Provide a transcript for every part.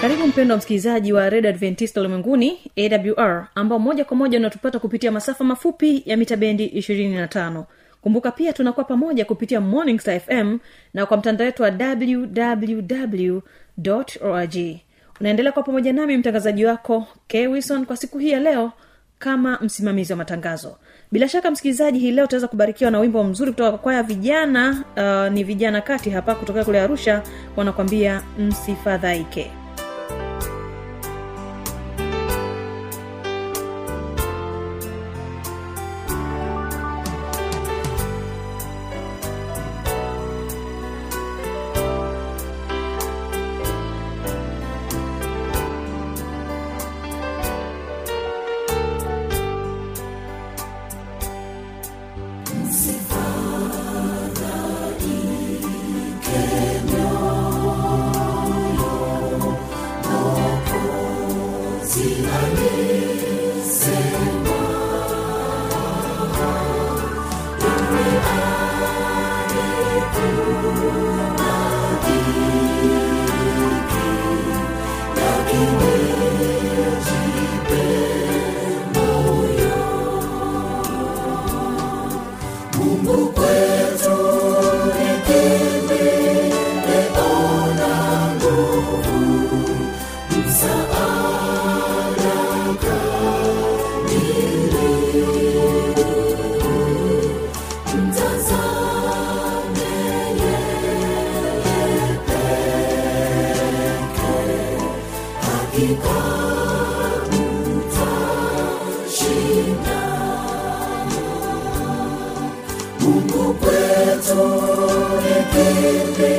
karibu mpendo wa msikilizaji wa red adventista ulimwenguni awr ambao moja kwa moja unatupata kupitia masafa mafupi ya mita bendi 25 kumbuka pia tunakuwa pamoja kupitia morning star fm na kwa mtandao wetu wa www org unaendelea kwa pamoja nami mtangazaji wako k wilson kwa siku hii ya leo kama msimamizi wa matangazo. Bila shaka msikilizaji hii leo utaweza kubarikiwa na wimbo mzuri kutoka kwa kwaya vijana uh, ni vijana kati hapa kutokea kule arusha wanakwambia msifadhaike baby.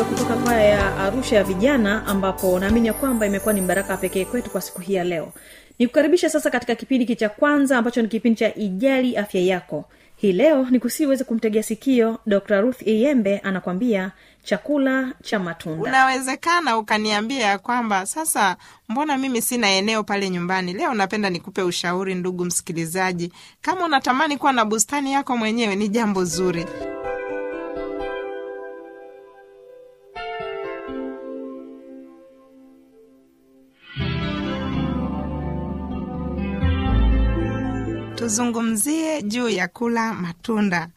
Waimbaji kutoka kwaya ya arusha ya vijana ambapo naamini ya kwamba imekuwa ni baraka pekee kwetu kwa siku hii ya leo. Nikukaribisha sasa katika kipindi hiki cha kwanza ambacho ni kipindi cha ijali afya yako. Hii leo ni kusii uweze kumtegea sikio dr ruth iyembe anakwambia chakula cha matunda. Unawezekana ukaniambia ya kwamba sasa mbona mimi sina eneo pale nyumbani? Leo napenda nikupe ushauri ndugu msikilizaji. Kama unatamani kuwa na bustani yako mwenyewe ni jambo zuri tuzungumzie juu ya kula matunda.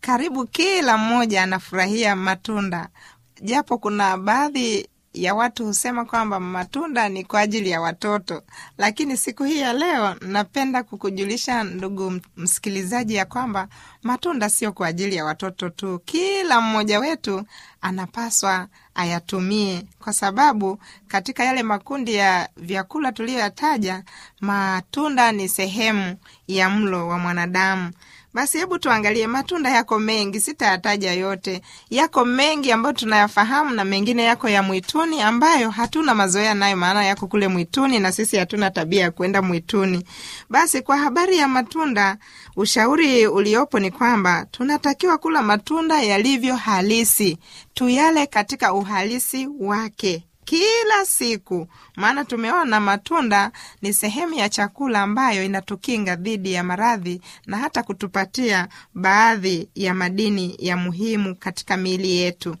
Karibu kila mmoja anafurahia matunda. Japo kuna baadhi ya watu husema kwamba matunda ni kwa ajili ya watoto. Lakini siku hii ya leo napenda kukujulisha ndugu msikilizaji ya kwamba matunda sio kwa ajili ya watoto tu. Kila mmoja wetu anapaswa ayatumie. Kwa sababu katika yale makundi ya vyakula tuliyoyataja matunda ni sehemu ya mlo wa mwanadamu basi hebu tuangalie matunda yako mengi sitayataja yote. Yako mengi ambayo tunayafahamu na mengine yako ya mwituni ambayo hatuna mazoea nayo maana yako kule mwituni na sisi hatuna tabia ya kwenda mwituni. Basi kwa habari ya matunda ushauri uliopo ni kwamba tunatakiwa kula matunda yalivyo halisi. Tuyale katika uhalisi wake kila siku. Maana tumeona matunda ni sehemu ya chakula ambayo inatukinga dhidi ya maradhi na hata kutupatia baadhi ya madini ya muhimu katika miili yetu.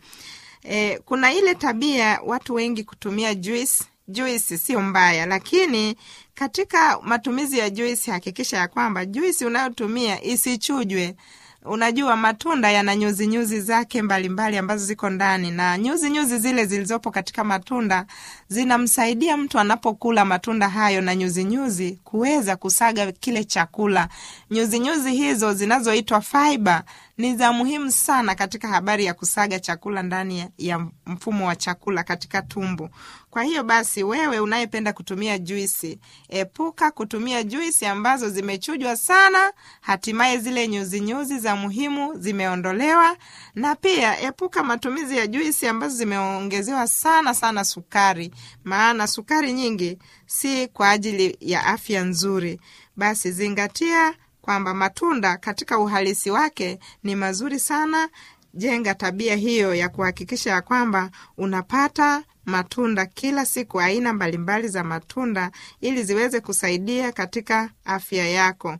E, kuna ile tabia watu wengi kutumia juisi. juisi sio mbaya lakini katika matumizi ya juisi hakikisha ya kwamba juisi unayotumia isichujwe unajua matunda yana nyuzi nyuzi zake mbalimbali mbali ambazo ziko ndani na nyuzi nyuzi zile zilizopo katika matunda zinamsaidia mtu anapokula matunda hayo na nyuzi nyuzi kuweza kusaga kile chakula. Nyuzi nyuzi hizo zinazoitwa fiber ni za muhimu sana katika habari ya kusaga chakula ndani ya, mfumo wa chakula katika tumbo. Kwa hiyo basi wewe unayependa kutumia juisi epuka kutumia juisi ambazo zimechujwa sana hatimaye zile nyuzinyuzi za muhimu zimeondolewa na pia epuka matumizi ya juisi ambazo zimeongezewa sana sana sukari maana sukari nyingi si kwa ajili ya afya nzuri. Basi zingatia kwamba matunda katika uhalisi wake ni mazuri sana. Jenga tabia hiyo ya kuhakikisha ya kwamba unapata matunda kila siku aina mbalimbali za matunda ili ziweze kusaidia katika afya yako.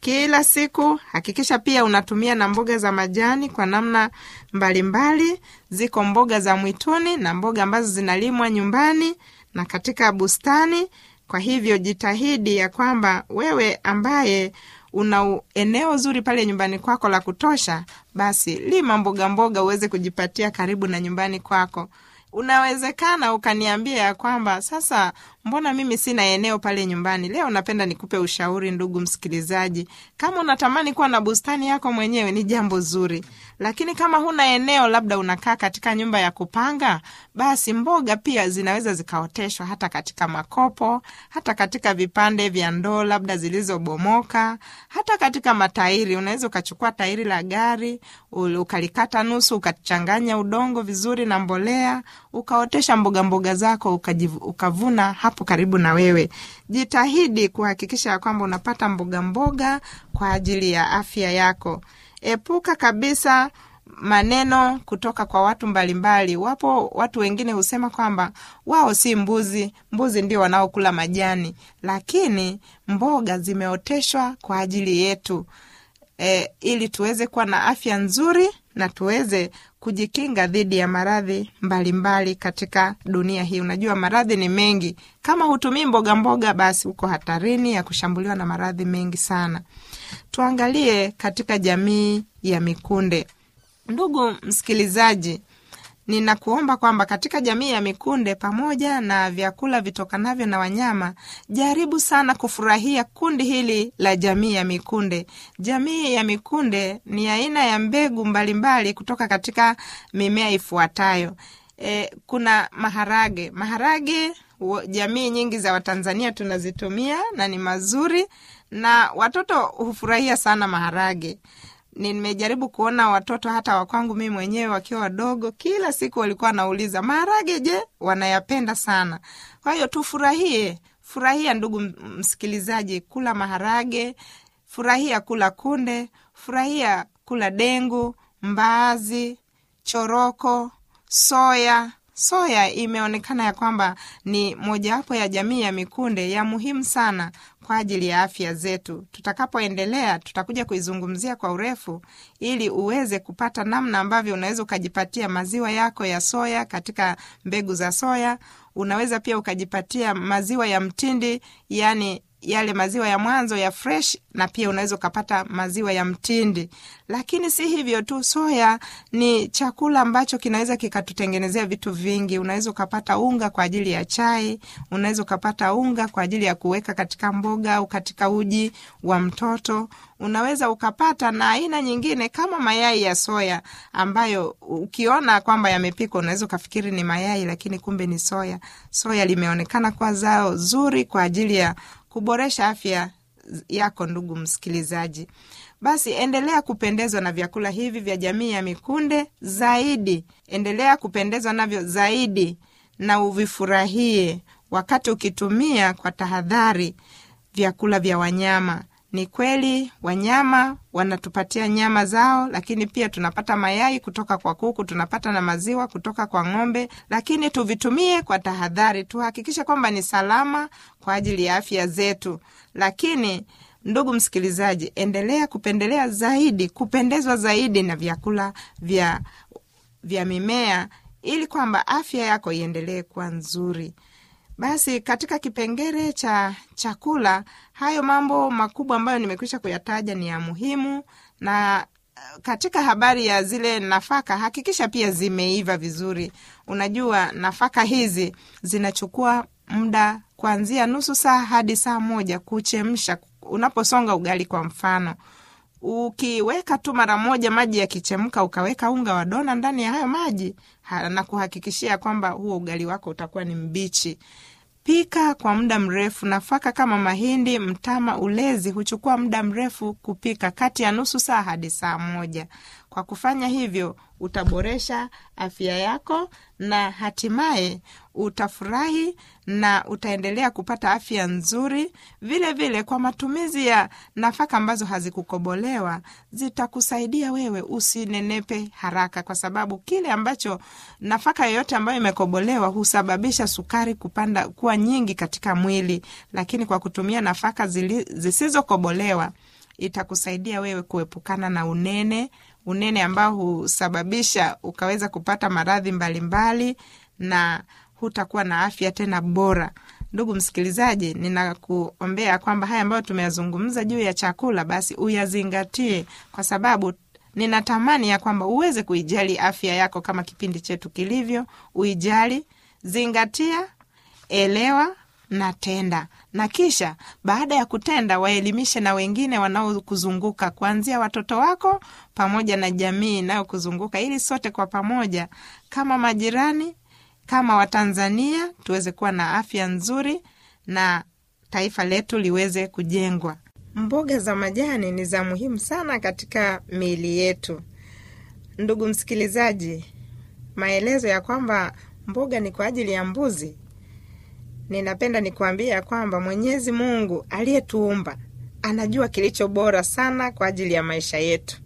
Kila siku hakikisha pia unatumia na mboga za majani kwa namna mbalimbali. Mbali. ziko mboga za mwituni na mboga ambazo zinalimwa nyumbani na katika bustani. Kwa hivyo jitahidi ya kwamba wewe ambaye una eneo zuri pale nyumbani kwako la kutosha basi lima mboga mboga uweze kujipatia karibu na nyumbani kwako. Unawezekana ukaniambia ya kwamba sasa mbona mimi sina eneo pale nyumbani? Leo napenda nikupe ushauri ndugu msikilizaji. Kama unatamani kuwa na bustani yako mwenyewe ni jambo zuri. Lakini kama huna eneo labda unakaa katika nyumba ya kupanga basi mboga pia zinaweza zikaoteshwa hata katika makopo hata katika vipande vya ndoo labda zilizobomoka hata katika matairi. Unaweza ukachukua tairi la gari ukalikata nusu ukachanganya udongo vizuri na mbolea ukaotesha mbogamboga mboga zako ukajiv, ukavuna hapo karibu na wewe. Jitahidi kuhakikisha ya kwamba unapata mboga mboga kwa ajili ya afya yako. Epuka kabisa maneno kutoka kwa watu mbalimbali. Wapo watu wengine husema kwamba wao si mbuzi mbuzi ndio wanaokula majani. Lakini mboga zimeoteshwa kwa ajili yetu. E, ili tuweze kuwa na afya nzuri na tuweze kujikinga dhidi ya maradhi mbalimbali katika dunia hii. Unajua maradhi ni mengi. Kama hutumii mboga mboga basi uko hatarini ya kushambuliwa na maradhi mengi sana. Tuangalie katika jamii ya mikunde. Ndugu msikilizaji ninakuomba kwamba katika jamii ya mikunde pamoja na vyakula vitokanavyo na wanyama, jaribu sana kufurahia kundi hili la jamii ya mikunde. Jamii ya mikunde ni aina ya mbegu mbalimbali mbali kutoka katika mimea ifuatayo. E, kuna maharage. Maharage jamii nyingi za Watanzania tunazitumia na ni mazuri, na watoto hufurahia sana maharage. Nimejaribu kuona watoto hata wakwangu mimi mwenyewe wakiwa wadogo, kila siku walikuwa wanauliza maharage, je, wanayapenda sana. Kwa hiyo tufurahie, furahia ndugu msikilizaji, kula maharage, furahia kula kunde, furahia kula dengu, mbaazi, choroko, soya. Soya imeonekana ya kwamba ni mojawapo ya jamii ya mikunde ya muhimu sana kwa ajili ya afya zetu. Tutakapoendelea, tutakuja kuizungumzia kwa urefu ili uweze kupata namna ambavyo unaweza ukajipatia maziwa yako ya soya katika mbegu za soya. Unaweza pia ukajipatia maziwa ya mtindi, yani yale maziwa ya mwanzo ya fresh, na pia unaweza ukapata maziwa ya mtindi. Lakini si hivyo tu, soya ni chakula ambacho kinaweza kikatutengenezea vitu vingi. Unaweza ukapata unga kwa ajili ya chai, unaweza ukapata unga kwa ajili ya kuweka katika mboga au katika uji wa mtoto. Unaweza ukapata na aina nyingine kama mayai ya soya ambayo ukiona kwamba yamepikwa unaweza ukafikiri ni mayai, lakini kumbe ni soya. Soya limeonekana kwa zao zuri kwa ajili ya kuboresha afya yako, ndugu msikilizaji. Basi endelea kupendezwa na vyakula hivi vya jamii ya mikunde zaidi, endelea kupendezwa navyo zaidi na uvifurahie wakati ukitumia kwa tahadhari vyakula vya wanyama. Ni kweli wanyama wanatupatia nyama zao, lakini pia tunapata mayai kutoka kwa kuku, tunapata na maziwa kutoka kwa ng'ombe, lakini tuvitumie kwa tahadhari, tuhakikishe kwamba ni salama kwa ajili ya afya zetu. Lakini ndugu msikilizaji, endelea kupendelea zaidi, kupendezwa zaidi na vyakula vya, vya mimea ili kwamba afya yako iendelee kuwa nzuri. Basi katika kipengele cha chakula, hayo mambo makubwa ambayo nimekwisha kuyataja ni ya muhimu, na eh, katika habari ya zile nafaka, hakikisha pia zimeiva vizuri. Unajua nafaka hizi zinachukua muda kuanzia nusu saa hadi saa moja kuchemsha. Unaposonga ugali kwa mfano, ukiweka tu mara moja maji yakichemka, ukaweka unga wa dona ndani ya hayo maji na kuhakikishia kwamba huo ugali wako utakuwa ni mbichi. Pika kwa muda mrefu. Nafaka kama mahindi, mtama, ulezi huchukua muda mrefu kupika, kati ya nusu saa hadi saa moja. Kwa kufanya hivyo, utaboresha afya yako na hatimaye utafurahi na utaendelea kupata afya nzuri. Vile vile, kwa matumizi ya nafaka ambazo hazikukobolewa zitakusaidia wewe usinenepe haraka, kwa sababu kile ambacho nafaka yoyote ambayo imekobolewa husababisha sukari kupanda kuwa nyingi katika mwili, lakini kwa kutumia nafaka zisizokobolewa itakusaidia wewe kuepukana na unene, unene ambao husababisha ukaweza kupata maradhi mbalimbali na hutakuwa na afya tena bora. Ndugu msikilizaji, ninakuombea kwamba haya ambayo tumeyazungumza juu ya chakula, basi uyazingatie, kwa sababu ninatamani ya kwamba uweze kuijali afya yako kama kipindi chetu kilivyo. Uijali, zingatia, elewa na tenda, na kisha baada ya kutenda waelimishe na wengine wanaokuzunguka kuanzia watoto wako pamoja na jamii inayokuzunguka ili sote kwa pamoja kama majirani, kama Watanzania tuweze kuwa na afya nzuri na taifa letu liweze kujengwa. Mboga za majani ni za muhimu sana katika miili yetu. Ndugu msikilizaji, maelezo ya kwamba mboga ni kwa ajili ya mbuzi ninapenda nikuambia kwamba Mwenyezi Mungu aliyetuumba anajua kilicho bora sana kwa ajili ya maisha yetu.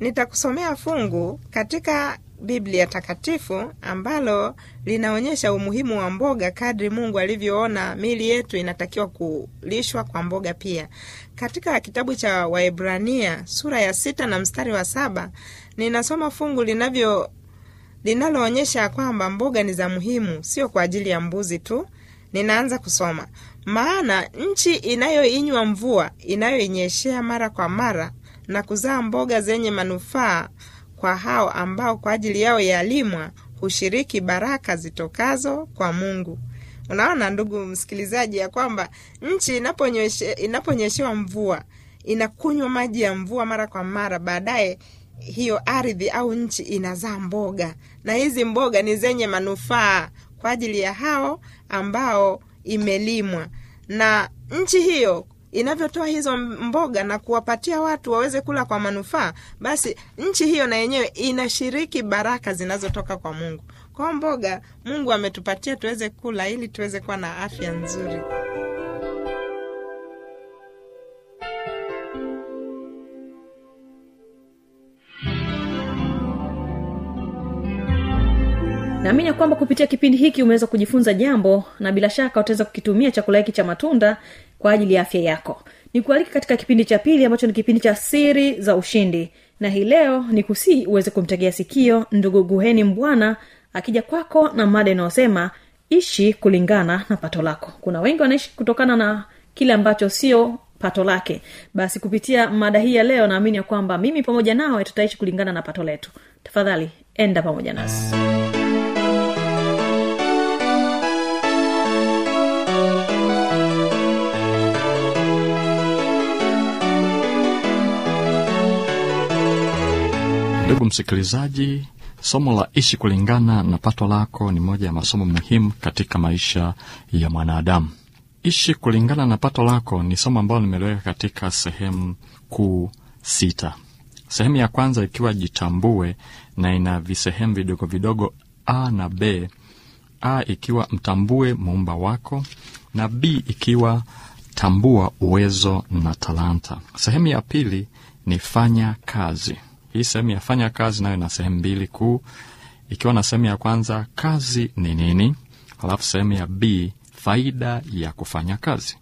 Nitakusomea fungu katika Biblia Takatifu ambalo linaonyesha umuhimu wa mboga kadri Mungu alivyoona mili yetu inatakiwa kulishwa kwa mboga pia. Katika kitabu cha Waebrania sura ya sita na mstari wa saba ninasoma fungu linavyo linaloonyesha kwamba mboga ni za muhimu, sio kwa ajili ya mbuzi tu. Ninaanza kusoma: maana nchi inayoinywa mvua inayoinyeshea mara kwa mara na kuzaa mboga zenye manufaa kwa hao ambao kwa ajili yao yalimwa, hushiriki baraka zitokazo kwa Mungu. Unaona ndugu msikilizaji, ya kwamba nchi inaponyeshewa mvua inakunywa maji ya mvua mara kwa mara, baadaye hiyo ardhi au nchi inazaa mboga, na hizi mboga ni zenye manufaa kwa ajili ya hao ambao imelimwa, na nchi hiyo inavyotoa hizo mboga na kuwapatia watu waweze kula kwa manufaa, basi nchi hiyo na yenyewe inashiriki baraka zinazotoka kwa Mungu. Kwa mboga Mungu ametupatia tuweze kula ili tuweze kuwa na afya nzuri. Naamini ya kwamba kupitia kipindi hiki umeweza kujifunza jambo na bila shaka utaweza kukitumia chakula hiki cha matunda kwa ajili ya afya yako. Nikualiki katika kipindi cha pili ambacho ni kipindi cha siri za ushindi. Na hii leo ni kusii uweze kumtegea sikio ndugu guheni mbwana akija kwako na mada inayosema ishi kulingana na pato lako. Kuna wengi wanaishi kutokana na kile ambacho sio pato lake. Basi kupitia mada hii ya leo naamini ya kwamba mimi pamoja nawe tutaishi kulingana na pato letu. Tafadhali enda pamoja nasi ndugu msikilizaji somo la ishi kulingana na pato lako ni moja ya masomo muhimu katika maisha ya mwanadamu. Ishi kulingana na pato lako ni somo ambalo limeliweka katika sehemu kuu sita. Sehemu ya kwanza ikiwa jitambue na ina visehemu vidogo vidogo a na b. A ikiwa mtambue muumba wako na b ikiwa tambua uwezo na talanta. Sehemu ya pili ni fanya kazi hii sehemu ya fanya kazi nayo ina sehemu mbili kuu. Ikiwa na sehemu ya kwanza kazi ni nini? Halafu sehemu ya b faida ya kufanya kazi.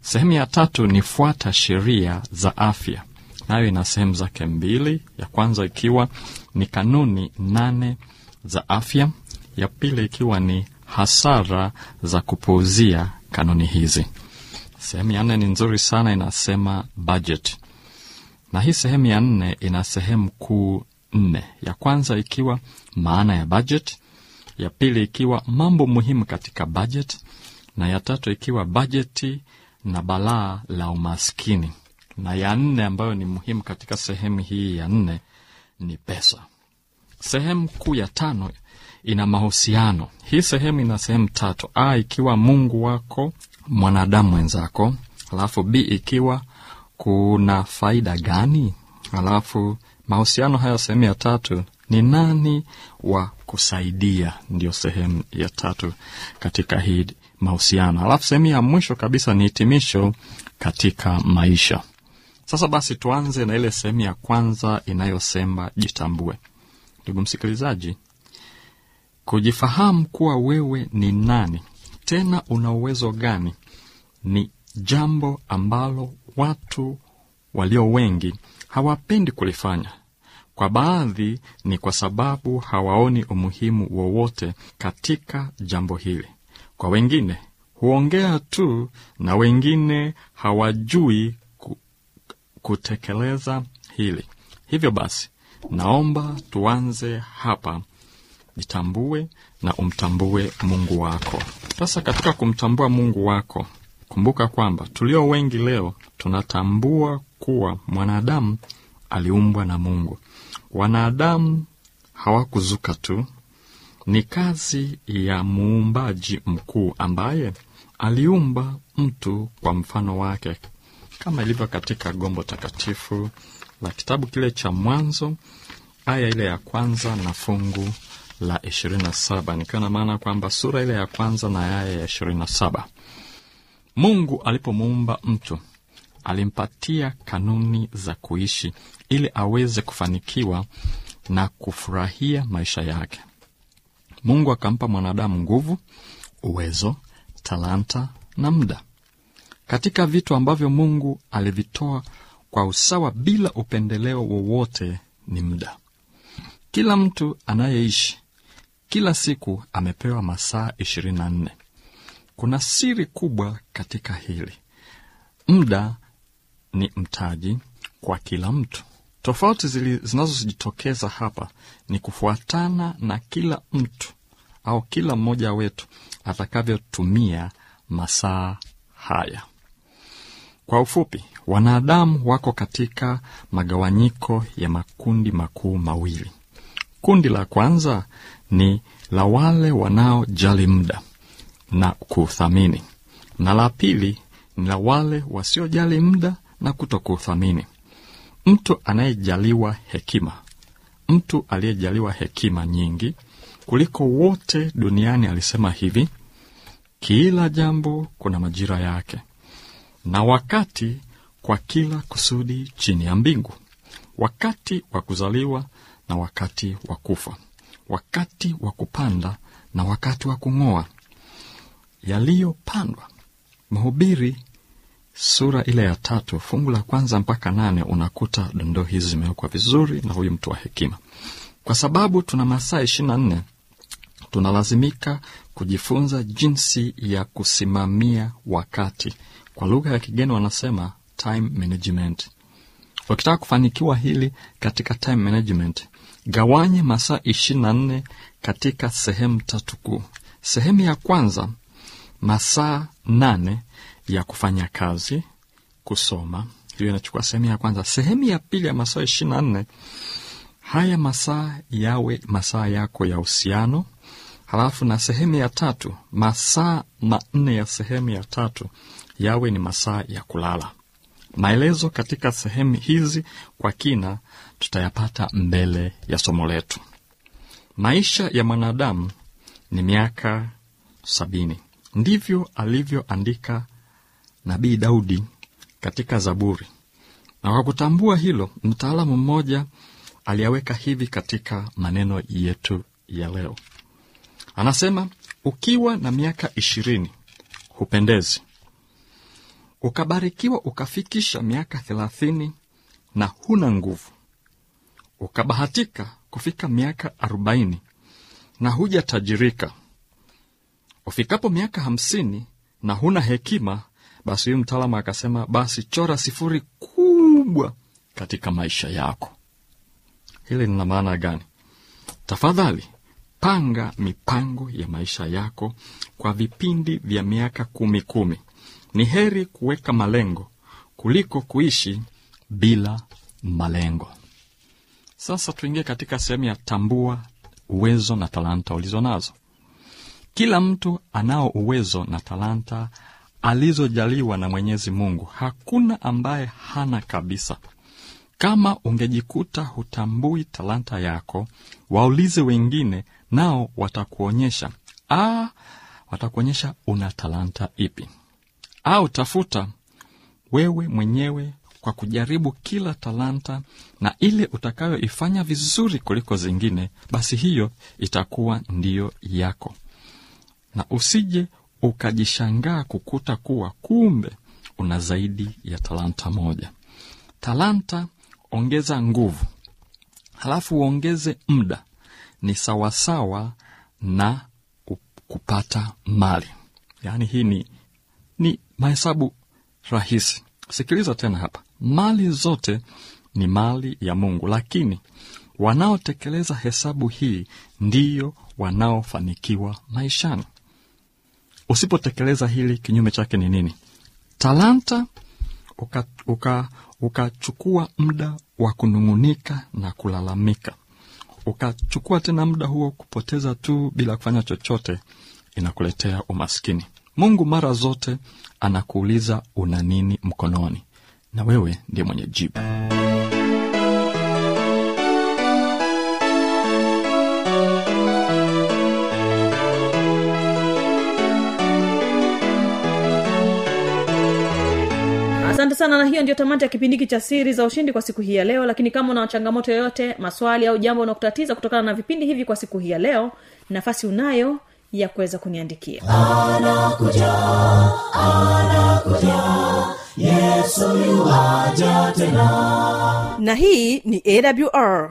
Sehemu ya tatu ni fuata sheria za afya. Nayo ina sehemu zake mbili. Ya kwanza ikiwa ni kanuni nane za afya. Ya pili ikiwa ni hasara za kupuuzia kanuni hizi. Sehemu ya nne ni nzuri sana inasema budget na hii sehemu ya nne ina sehemu kuu nne. Ya kwanza ikiwa maana ya budget ya pili ikiwa mambo muhimu katika budget na ya tatu ikiwa bajeti na balaa la umaskini. Na ya nne ambayo ni muhimu katika sehemu hii ya nne ni pesa. Sehemu kuu ya tano ina mahusiano. Hii sehemu ina sehemu tatu. A ikiwa mungu wako mwanadamu mwenzako. Alafu b ikiwa kuna faida gani? Alafu mahusiano haya sehemu ya tatu ni nani wa kusaidia? Ndio sehemu ya tatu katika hii mahusiano. Alafu sehemu ya mwisho kabisa ni hitimisho katika maisha. Sasa basi tuanze na ile sehemu ya kwanza inayosema jitambue. Ndugu msikilizaji kujifahamu kuwa wewe ni nani tena una uwezo gani ni jambo ambalo watu walio wengi hawapendi kulifanya. Kwa baadhi ni kwa sababu hawaoni umuhimu wowote katika jambo hili. Kwa wengine huongea tu na wengine hawajui kutekeleza hili. Hivyo basi naomba tuanze hapa. Jitambue na umtambue mungu wako. Sasa katika kumtambua mungu wako kumbuka kwamba tulio wengi leo tunatambua kuwa mwanadamu aliumbwa na mungu. Wanadamu hawakuzuka tu. Ni kazi ya muumbaji mkuu ambaye aliumba mtu kwa mfano wake. Kama ilivyo katika gombo takatifu la kitabu kile cha mwanzo aya ile ya kwanza na fungu la ishirini na saba. Nikiwa na maana kwamba sura ile ya kwanza na aya ya ishirini na saba mungu alipomuumba mtu alimpatia kanuni za kuishi ili aweze kufanikiwa na kufurahia maisha yake. Mungu akampa mwanadamu nguvu uwezo talanta na muda. Katika vitu ambavyo mungu alivitoa kwa usawa bila upendeleo wowote ni muda. Kila mtu anayeishi kila siku amepewa masaa ishirini na nne kuna siri kubwa katika hili. Muda ni mtaji kwa kila mtu. Tofauti zinazojitokeza hapa ni kufuatana na kila mtu au kila mmoja wetu atakavyotumia masaa haya. Kwa ufupi wanadamu wako katika magawanyiko ya makundi makuu mawili. Kundi la kwanza ni la wale wanaojali muda na kuuthamini na la pili ni la wale wasiojali muda na kutokuuthamini mtu anayejaliwa hekima. Mtu aliyejaliwa hekima nyingi kuliko wote duniani alisema hivi kila jambo kuna majira yake na wakati kwa kila kusudi chini ya mbingu. Wakati wa kuzaliwa na wakati wa kufa. Wakati wa kupanda na wakati wa kung'oa yaliyopandwa. Mhubiri sura ile ya tatu fungu la kwanza mpaka nane unakuta dondoo hizi zimewekwa vizuri na huyu mtu wa hekima. Kwa sababu tuna masaa ishirini na nne tunalazimika kujifunza jinsi ya kusimamia wakati. Kwa lugha ya kigeni wanasema time management. Ukitaka kufanikiwa hili katika time management gawanye masaa ishirini na nne katika sehemu tatu kuu. Sehemu ya kwanza masaa nane ya kufanya kazi kusoma. Hiyo inachukua sehemu ya kwanza. Sehemu ya pili ya masaa ishirini na nne haya masaa yawe masaa yako ya uhusiano. Halafu na sehemu ya tatu masaa manne ya sehemu ya tatu yawe ni masaa ya kulala. Maelezo katika sehemu hizi kwa kina tutayapata mbele ya somo letu. Maisha ya mwanadamu ni miaka sabini ndivyo alivyoandika nabii daudi katika zaburi. Na kwa kutambua hilo mtaalamu mmoja aliyaweka hivi katika maneno yetu ya leo. Anasema ukiwa na miaka ishirini hupendezi. Ukabarikiwa ukafikisha miaka thelathini na huna nguvu. Ukabahatika kufika miaka arobaini na hujatajirika ufikapo miaka hamsini na huna hekima basi huyu mtaalamu akasema basi chora sifuri kubwa katika maisha yako. Hili lina maana gani? Tafadhali panga mipango ya maisha yako kwa vipindi vya miaka kumi kumi. Ni heri kuweka malengo kuliko kuishi bila malengo. Sasa tuingie katika sehemu ya tambua uwezo na talanta ulizo nazo kila mtu anao uwezo na talanta alizojaliwa na mwenyezi mungu. Hakuna ambaye hana kabisa. Kama ungejikuta hutambui talanta yako waulize wengine nao watakuonyesha. Ah, watakuonyesha una talanta ipi. Au tafuta wewe mwenyewe kwa kujaribu kila talanta na ile utakayoifanya vizuri kuliko zingine basi hiyo itakuwa ndiyo yako na usije ukajishangaa kukuta kuwa kumbe una zaidi ya talanta moja. Talanta ongeza nguvu halafu uongeze muda. Ni sawasawa na kupata mali. Yaani hii ni, ni mahesabu rahisi. Sikiliza tena hapa. Mali zote ni mali ya mungu lakini wanaotekeleza hesabu hii ndiyo wanaofanikiwa maishani usipotekeleza hili kinyume chake ni nini? Talanta ukachukua uka, uka muda wa kunung'unika na kulalamika. Ukachukua tena muda huo kupoteza tu bila kufanya chochote inakuletea umaskini. Mungu mara zote anakuuliza una nini mkononi? Na wewe ndiye mwenye jibu asante sana na hiyo ndio tamati ya kipindi hiki cha siri za ushindi kwa siku hii ya leo. Lakini kama una changamoto yoyote maswali au jambo unakutatiza kutokana na vipindi hivi kwa siku hii ya leo nafasi unayo ya kuweza kuniandikia. Na hii ni awr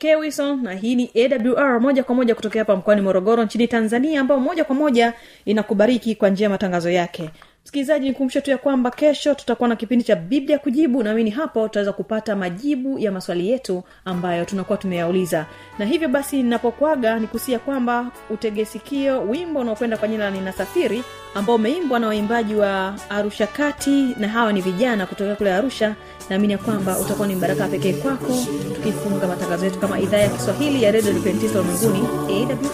kewison na hii ni awr moja kwa moja kutokea hapa mkoani morogoro nchini tanzania ambao moja kwa moja inakubariki kwa njia ya matangazo yake msikilizaji nikumbushe tu ya kwamba kesho tutakuwa na kipindi cha biblia kujibu naamini hapo tutaweza kupata majibu ya maswali yetu ambayo tunakuwa tumeyauliza. Na hivyo basi ninapokwaga nikusia kwamba utegesikio wimbo unaokwenda kwa jina la ninasafiri ambao umeimbwa na waimbaji wa arusha kati na hawa ni vijana kutokea kule arusha naamini ya kwamba utakuwa ni mbaraka pekee kwako tukifunga matangazo yetu kama idhaa ya kiswahili ya redio adventista ulimwenguni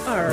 awr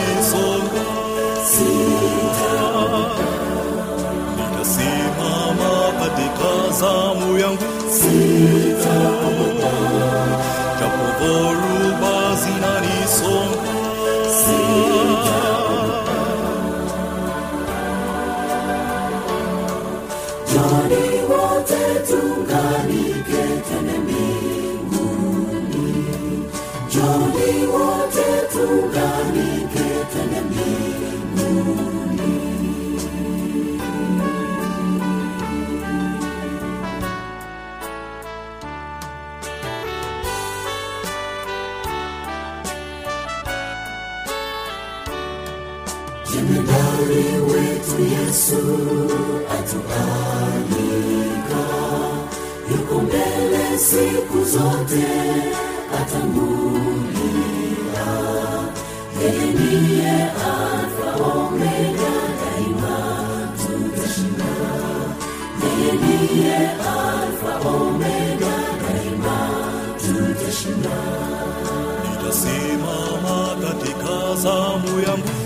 zamu yangu sitaogopa japo dhoruba come